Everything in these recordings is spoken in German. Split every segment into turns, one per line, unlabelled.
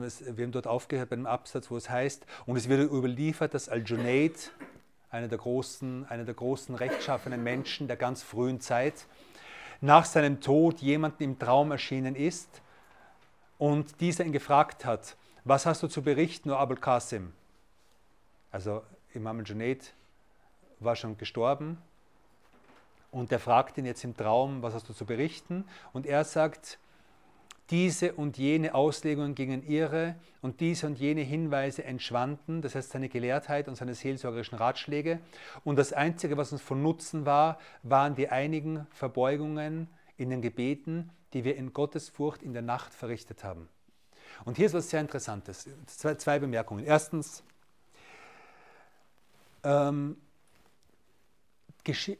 Wir haben dort aufgehört bei einem Absatz, wo es heißt, und es wird überliefert, dass Al-Junaid, einer der großen, großen rechtschaffenen Menschen der ganz frühen Zeit, nach seinem Tod jemanden im Traum erschienen ist und dieser ihn gefragt hat, was hast du zu berichten, O Abul Qasim? Also Imam al-Junaid war schon gestorben und der fragt ihn jetzt im Traum, was hast du zu berichten? Und er sagt, diese und jene Auslegungen gingen irre und diese und jene Hinweise entschwanden, das heißt seine Gelehrtheit und seine seelsorgerischen Ratschläge. Und das Einzige, was uns von Nutzen war, waren die einigen Verbeugungen in den Gebeten, die wir in Gottesfurcht in der Nacht verrichtet haben. Und hier ist was sehr Interessantes. Zwei, Bemerkungen. Erstens, ähm,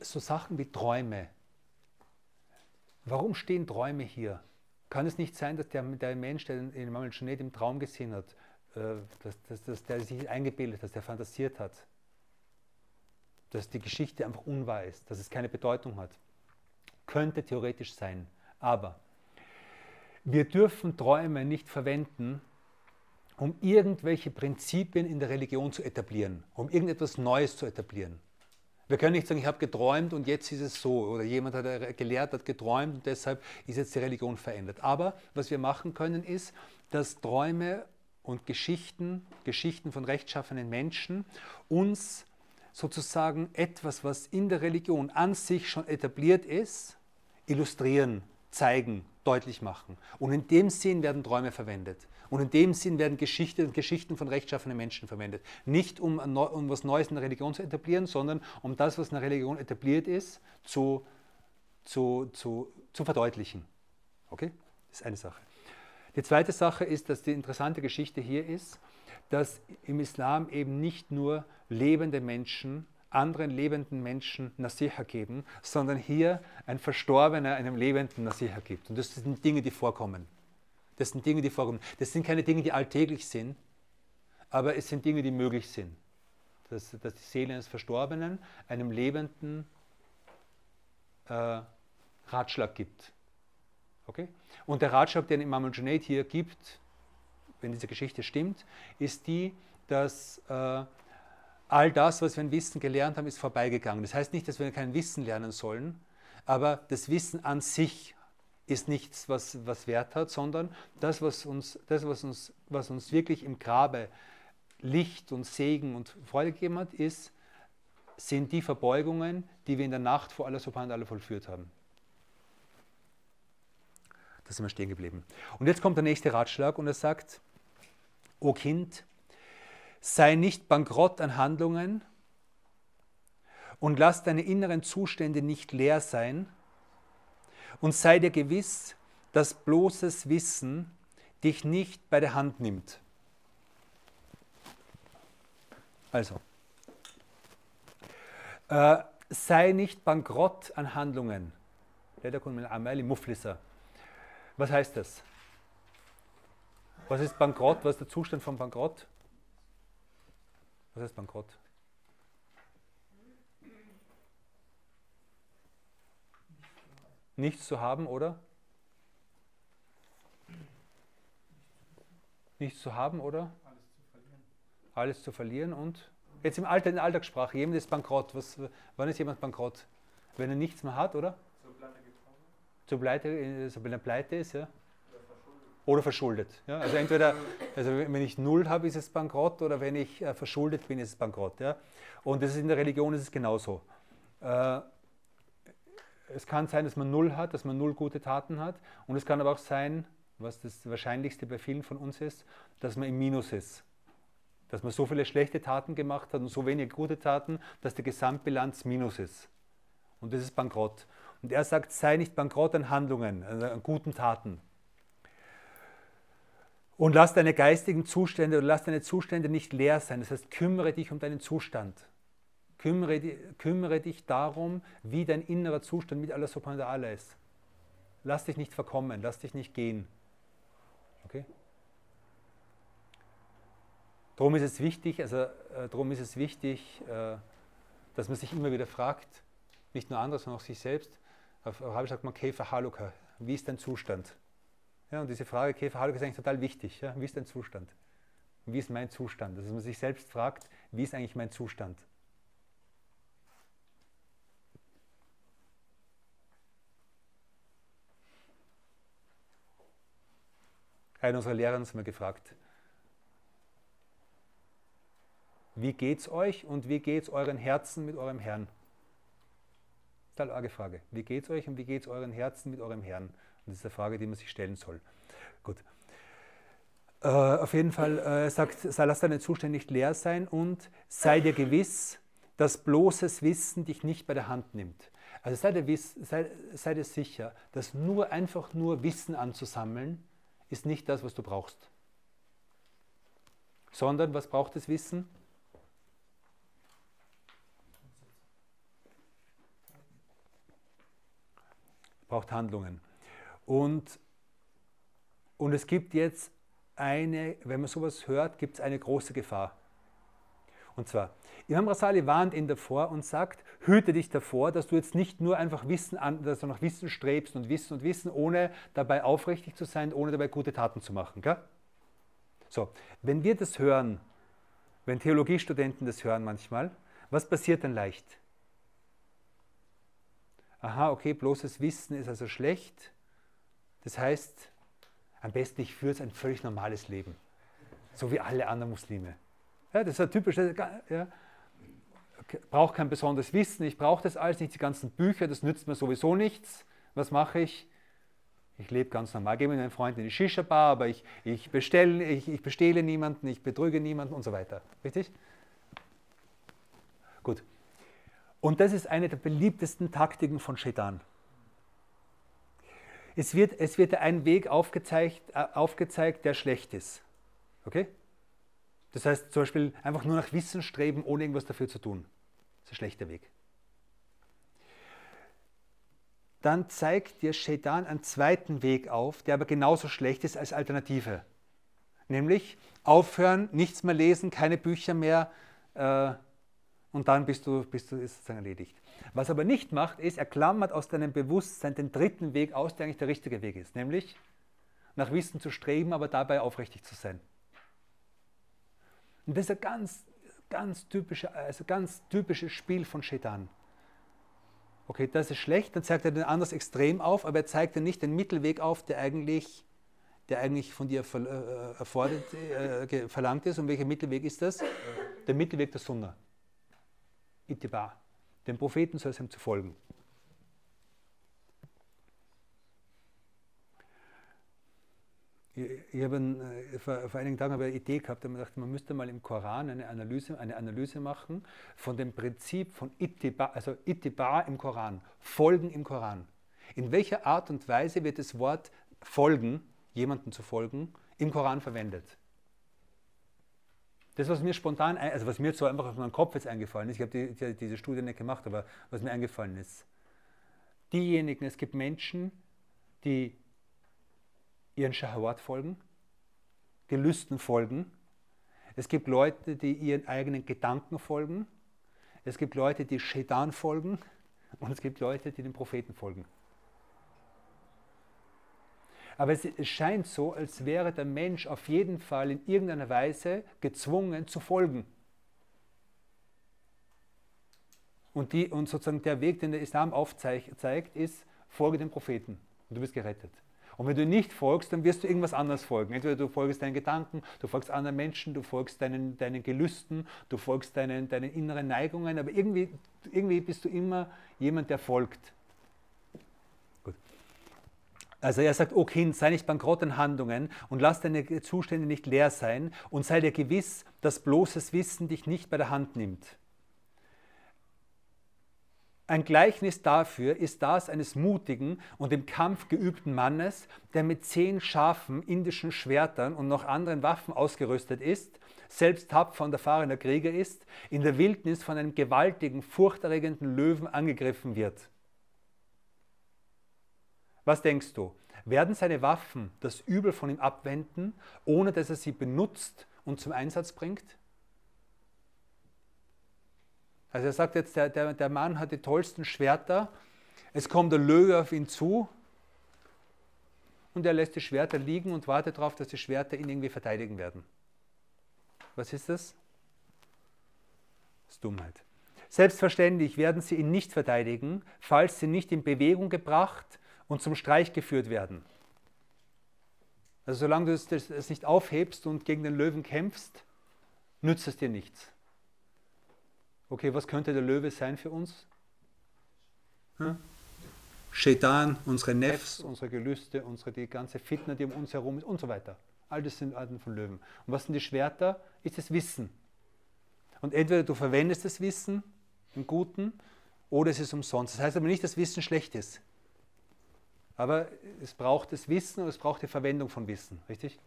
so Sachen wie Träume. Warum stehen Träume hier? Kann es nicht sein, dass der, der Mensch, der den Imam al im Traum gesehen hat, äh, dass, dass, dass der sich eingebildet hat, dass der fantasiert hat, dass die Geschichte einfach unwahr ist, dass es keine Bedeutung hat? Könnte theoretisch sein. Aber wir dürfen Träume nicht verwenden, um irgendwelche Prinzipien in der Religion zu etablieren, um irgendetwas Neues zu etablieren. Wir können nicht sagen, ich habe geträumt und jetzt ist es so. Oder jemand hat gelehrt, hat geträumt und deshalb ist jetzt die Religion verändert. Aber was wir machen können, ist, dass Träume und Geschichten, Geschichten von rechtschaffenen Menschen uns sozusagen etwas, was in der Religion an sich schon etabliert ist, illustrieren, zeigen, deutlich machen. Und in dem Sinn werden Träume verwendet. Und in dem Sinn werden Geschichte, Geschichten von rechtschaffenen Menschen verwendet. Nicht um, um was Neues in der Religion zu etablieren, sondern um das, was in der Religion etabliert ist, zu, zu, zu, zu verdeutlichen. Okay? Das ist eine Sache. Die zweite Sache ist, dass die interessante Geschichte hier ist, dass im Islam eben nicht nur lebende Menschen anderen lebenden Menschen Nasiha geben, sondern hier ein Verstorbener einem Lebenden Nasiha gibt. Und das sind Dinge, die vorkommen. Das sind Dinge, die vorkommen. Das sind keine Dinge, die alltäglich sind, aber es sind Dinge, die möglich sind. Dass, dass die Seele eines Verstorbenen einem Lebenden äh, Ratschlag gibt. Okay? Und der Ratschlag, den Imam al-Junaid hier gibt, wenn diese Geschichte stimmt, ist die, dass äh, all das, was wir an Wissen gelernt haben, ist vorbeigegangen. Das heißt nicht, dass wir kein Wissen lernen sollen, aber das Wissen an sich ist nichts, was, was Wert hat, sondern das, was uns, das was, uns, was uns wirklich im Grabe Licht und Segen und Freude gegeben hat, ist, sind die Verbeugungen, die wir in der Nacht vor Allah subhanahu wa ta'ala vollführt haben. Da sind wir stehen geblieben. Und jetzt kommt der nächste Ratschlag und er sagt, O Kind, sei nicht bankrott an Handlungen und lass deine inneren Zustände nicht leer sein, und sei dir gewiss, dass bloßes Wissen dich nicht bei der Hand nimmt. Also, äh, sei nicht bankrott an Handlungen. Was heißt das? Was ist Bankrott? Was ist der Zustand von Bankrott? Was heißt Bankrott? Nichts zu haben, oder? Nichts zu haben, oder? Alles zu verlieren. Alles zu verlieren und? Jetzt im Alter, in der Alltagssprache, jemand ist bankrott. Was, wann ist jemand bankrott? Wenn er nichts mehr hat, oder? Zur Pleite gekommen. Zur Pleite, also wenn er pleite ist, ja? Oder verschuldet. Ja? Also entweder, also wenn ich null habe, ist es bankrott, oder wenn ich äh, verschuldet bin, ist es bankrott. Ja? Und das ist in der Religion ist es genauso. Äh, es kann sein, dass man null hat, dass man null gute Taten hat. Und es kann aber auch sein, was das Wahrscheinlichste bei vielen von uns ist, dass man im Minus ist. Dass man so viele schlechte Taten gemacht hat und so wenige gute Taten, dass die Gesamtbilanz Minus ist. Und das ist bankrott. Und er sagt, sei nicht bankrott an Handlungen, an guten Taten. Und lass deine geistigen Zustände oder lass deine Zustände nicht leer sein. Das heißt, kümmere dich um deinen Zustand. Kümmere, kümmere dich darum, wie dein innerer Zustand mit Allah subhanahu wa ta'ala ist. Lass dich nicht verkommen, lass dich nicht gehen. Okay? Darum ist es wichtig, also äh, darum ist es wichtig, äh, dass man sich immer wieder fragt, nicht nur andere, sondern auch sich selbst. Auf Arabisch sagt man Kefa Haluka, wie ist dein Zustand? Ja, und diese Frage Käfer ist eigentlich total wichtig. Ja? Wie ist dein Zustand? Wie ist mein Zustand? Dass man sich selbst fragt, wie ist eigentlich mein Zustand? Einer unserer Lehrer hat uns mal gefragt, wie geht es euch und wie geht es euren Herzen mit eurem Herrn? Ist eine Frage. Wie geht es euch und wie geht es euren Herzen mit eurem Herrn? Und das ist eine Frage, die man sich stellen soll. Gut. Äh, auf jeden Fall äh, sagt, lass deine Zustände nicht leer sein und sei dir gewiss, dass bloßes Wissen dich nicht bei der Hand nimmt. Also sei dir, sei, sei dir sicher, dass nur einfach nur Wissen anzusammeln, ist nicht das, was du brauchst. Sondern was braucht das Wissen? braucht Handlungen. Und, und es gibt jetzt eine, wenn man sowas hört, gibt es eine große Gefahr. Und zwar, Imam Rasali warnt ihn davor und sagt, hüte dich davor, dass du jetzt nicht nur einfach Wissen an, dass du nach Wissen strebst und Wissen und Wissen, ohne dabei aufrichtig zu sein, ohne dabei gute Taten zu machen. Gell? So, wenn wir das hören, wenn Theologiestudenten das hören manchmal, was passiert dann leicht? aha, okay, bloßes Wissen ist also schlecht. Das heißt, am besten ich führe ein völlig normales Leben, so wie alle anderen Muslime. Ja, das ist ein typisches, ja, brauche kein besonderes Wissen, ich brauche das alles nicht, die ganzen Bücher, das nützt mir sowieso nichts. Was mache ich? Ich lebe ganz normal, gehe mit meinen Freunden in die Shisha-Bar, aber ich, ich, bestelle, ich, ich bestehle niemanden, ich betrüge niemanden und so weiter. Richtig? Gut. Und das ist eine der beliebtesten Taktiken von Shaitan. Es wird, es wird ein Weg aufgezeigt, äh, aufgezeigt, der schlecht ist. Okay? Das heißt zum Beispiel einfach nur nach Wissen streben, ohne irgendwas dafür zu tun. Das ist ein schlechter Weg. Dann zeigt dir Shaitan einen zweiten Weg auf, der aber genauso schlecht ist als Alternative. Nämlich aufhören, nichts mehr lesen, keine Bücher mehr, äh, und dann bist du, bist du ist sozusagen erledigt. Was er aber nicht macht, ist, er klammert aus deinem Bewusstsein den dritten Weg aus, der eigentlich der richtige Weg ist, nämlich nach Wissen zu streben, aber dabei aufrichtig zu sein. Und das ist ein ganz, ganz, typische, also ganz typisches Spiel von Shaitan. Okay, das ist schlecht, dann zeigt er den anderes Extrem auf, aber er zeigt dir nicht den Mittelweg auf, der eigentlich, der eigentlich von dir äh, erfordert, äh, verlangt ist. Und welcher Mittelweg ist das? Der Mittelweg der Sunna. Ittiba. Dem Propheten soll es ihm zu folgen. Ich habe äh, vor, einigen Tagen habe ich eine Idee gehabt, da man dachte, man müsste mal im Koran eine Analyse, eine Analyse machen von dem Prinzip von Ittiba, also Ittiba im Koran, Folgen im Koran. In welcher Art und Weise wird das Wort folgen, jemandem zu folgen, im Koran verwendet? Das, was mir spontan, also was mir so einfach auf meinen Kopf jetzt eingefallen ist, ich habe die, die, diese Studie nicht gemacht, aber was mir eingefallen ist, diejenigen, es gibt Menschen, die ihren Shahawat folgen, Gelüsten folgen. Es gibt Leute, die ihren eigenen Gedanken folgen. Es gibt Leute, die Shaitan folgen. Und es gibt Leute, die den Propheten folgen. Aber es scheint so, als wäre der Mensch auf jeden Fall in irgendeiner Weise gezwungen zu folgen. Und, die, und sozusagen der Weg, den der Islam aufzeigt, ist, folge dem Propheten und du bist gerettet. Und wenn du nicht folgst, dann wirst du irgendwas anderes folgen. Entweder du folgst deinen Gedanken, du folgst anderen Menschen, du folgst deinen, deinen Gelüsten, du folgst deinen, deinen inneren Neigungen, aber irgendwie, irgendwie bist du immer jemand, der folgt. Also er sagt, O Kind, sei nicht bankrott in Handlungen und lass deine Zustände nicht leer sein und sei dir gewiss, dass bloßes Wissen dich nicht bei der Hand nimmt. Ein Gleichnis dafür ist das eines mutigen und im Kampf geübten Mannes, der mit zehn scharfen indischen Schwertern und noch anderen Waffen ausgerüstet ist, selbst tapfer und erfahrener Krieger ist, in der Wildnis von einem gewaltigen, furchterregenden Löwen angegriffen wird. Was denkst du? Werden seine Waffen das Übel von ihm abwenden, ohne dass er sie benutzt und zum Einsatz bringt? Also er sagt jetzt, der, der, der Mann hat die tollsten Schwerter, es kommt der Löwe auf ihn zu und er lässt die Schwerter liegen und wartet darauf, dass die Schwerter ihn irgendwie verteidigen werden. Was ist das? Das ist Dummheit. Selbstverständlich werden sie ihn nicht verteidigen, falls sie nicht in Bewegung gebracht und zum Streich geführt werden. Also solange du es nicht aufhebst und gegen den Löwen kämpfst, nützt es dir nichts. Okay, was könnte der Löwe sein für uns? Hm? Shaitan, unsere Nefs, unsere Gelüste, unsere, die ganze Fitna, die um uns herum ist und so weiter. All das sind Arten von Löwen. Und was sind die Schwerter? Ist das Wissen. Und entweder du verwendest das Wissen im Guten oder es ist umsonst. Das heißt aber nicht, dass Wissen schlecht ist. Aber es braucht das Wissen und es braucht die Verwendung von Wissen, richtig?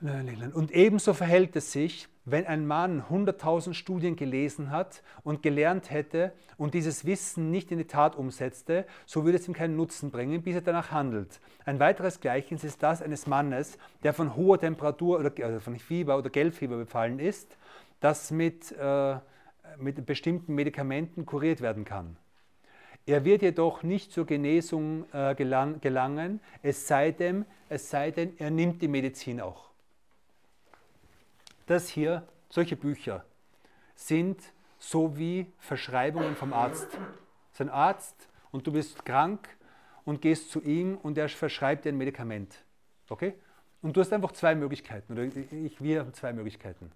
Und ebenso verhält es sich, wenn ein Mann 100.000 Studien gelesen hat und gelernt hätte und dieses Wissen nicht in die Tat umsetzte, so würde es ihm keinen Nutzen bringen, bis er danach handelt. Ein weiteres Gleichnis ist das eines Mannes, der von hoher Temperatur oder also von Fieber oder Gelbfieber befallen ist, das mit, äh, mit bestimmten Medikamenten kuriert werden kann. Er wird jedoch nicht zur Genesung äh, gelang, gelangen, es sei, denn, es sei denn, er nimmt die Medizin auch das hier, solche Bücher, sind so wie Verschreibungen vom Arzt. Das ist ein Arzt und du bist krank und gehst zu ihm und er verschreibt dir ein Medikament. Okay? Und du hast einfach zwei Möglichkeiten, oder ich, wir haben zwei Möglichkeiten.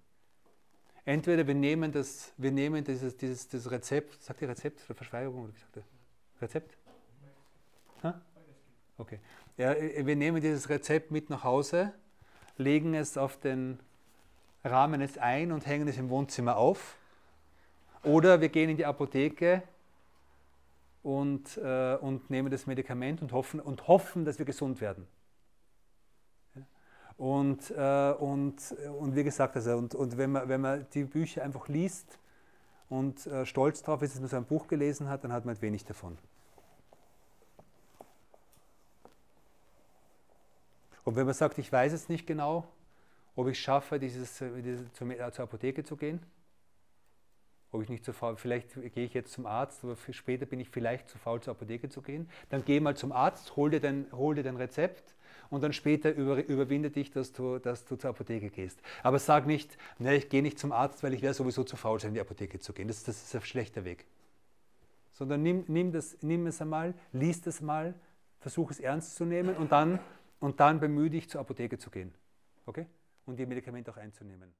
Entweder wir nehmen das, wir nehmen dieses, dieses, das Rezept, sagt ihr Rezept oder Verschreibung? Oder wie sagt ihr? Rezept? Ha? Okay. Ja, wir nehmen dieses Rezept mit nach Hause, legen es auf den rahmen es ein und hängen es im Wohnzimmer auf. Oder wir gehen in die Apotheke und, äh, und nehmen das Medikament und hoffen, und hoffen, dass wir gesund werden. Und, äh, und, und wie gesagt, also, und, und wenn, man, wenn man die Bücher einfach liest und äh, stolz darauf ist, dass man so ein Buch gelesen hat, dann hat man halt wenig davon. Und wenn man sagt, ich weiß es nicht genau, ob ich schaffe, dieses, äh, dieses, zur, äh, zur Apotheke zu gehen. Ob ich nicht zu faul, vielleicht gehe ich jetzt zum Arzt, aber später bin ich vielleicht zu faul, zur Apotheke zu gehen. Dann geh mal zum Arzt, hol dir dein, hol dir dein Rezept und dann später über, überwinde dich, dass du, dass du zur Apotheke gehst. Aber sag nicht, ne, ich gehe nicht zum Arzt, weil ich wäre sowieso zu faul in die Apotheke zu gehen. Das, das ist ein schlechter Weg. Sondern nimm, nimm, das, nimm es einmal, liest es mal, versuch es ernst zu nehmen und dann, und dann bemühe dich, zur Apotheke zu gehen. Okay? und die Medikamente auch einzunehmen.